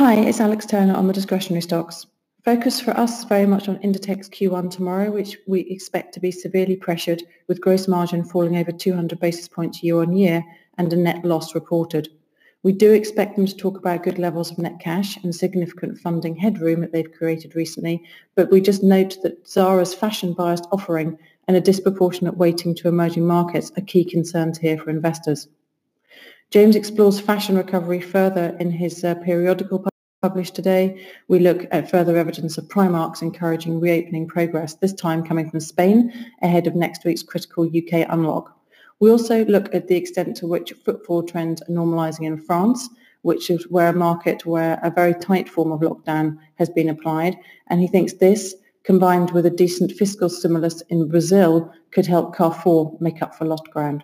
Hi, it's Alex Turner on the discretionary stocks. Focus for us very much on Inditex Q1 tomorrow, which we expect to be severely pressured, with gross margin falling over 200 basis points year-on-year and a net loss reported. We do expect them to talk about good levels of net cash and significant funding headroom that they've created recently, but we just note that Zara's fashion-biased offering and a disproportionate weighting to emerging markets are key concerns here for investors. James explores fashion recovery further in his uh, periodical published today. We look at further evidence of Primark's encouraging reopening progress, this time coming from Spain ahead of next week's critical U.K. unlock. We also look at the extent to which footfall trends are normalizing in France, which is where a market where a very tight form of lockdown has been applied. And he thinks this, combined with a decent fiscal stimulus in Brazil, could help Carrefour make up for lost ground.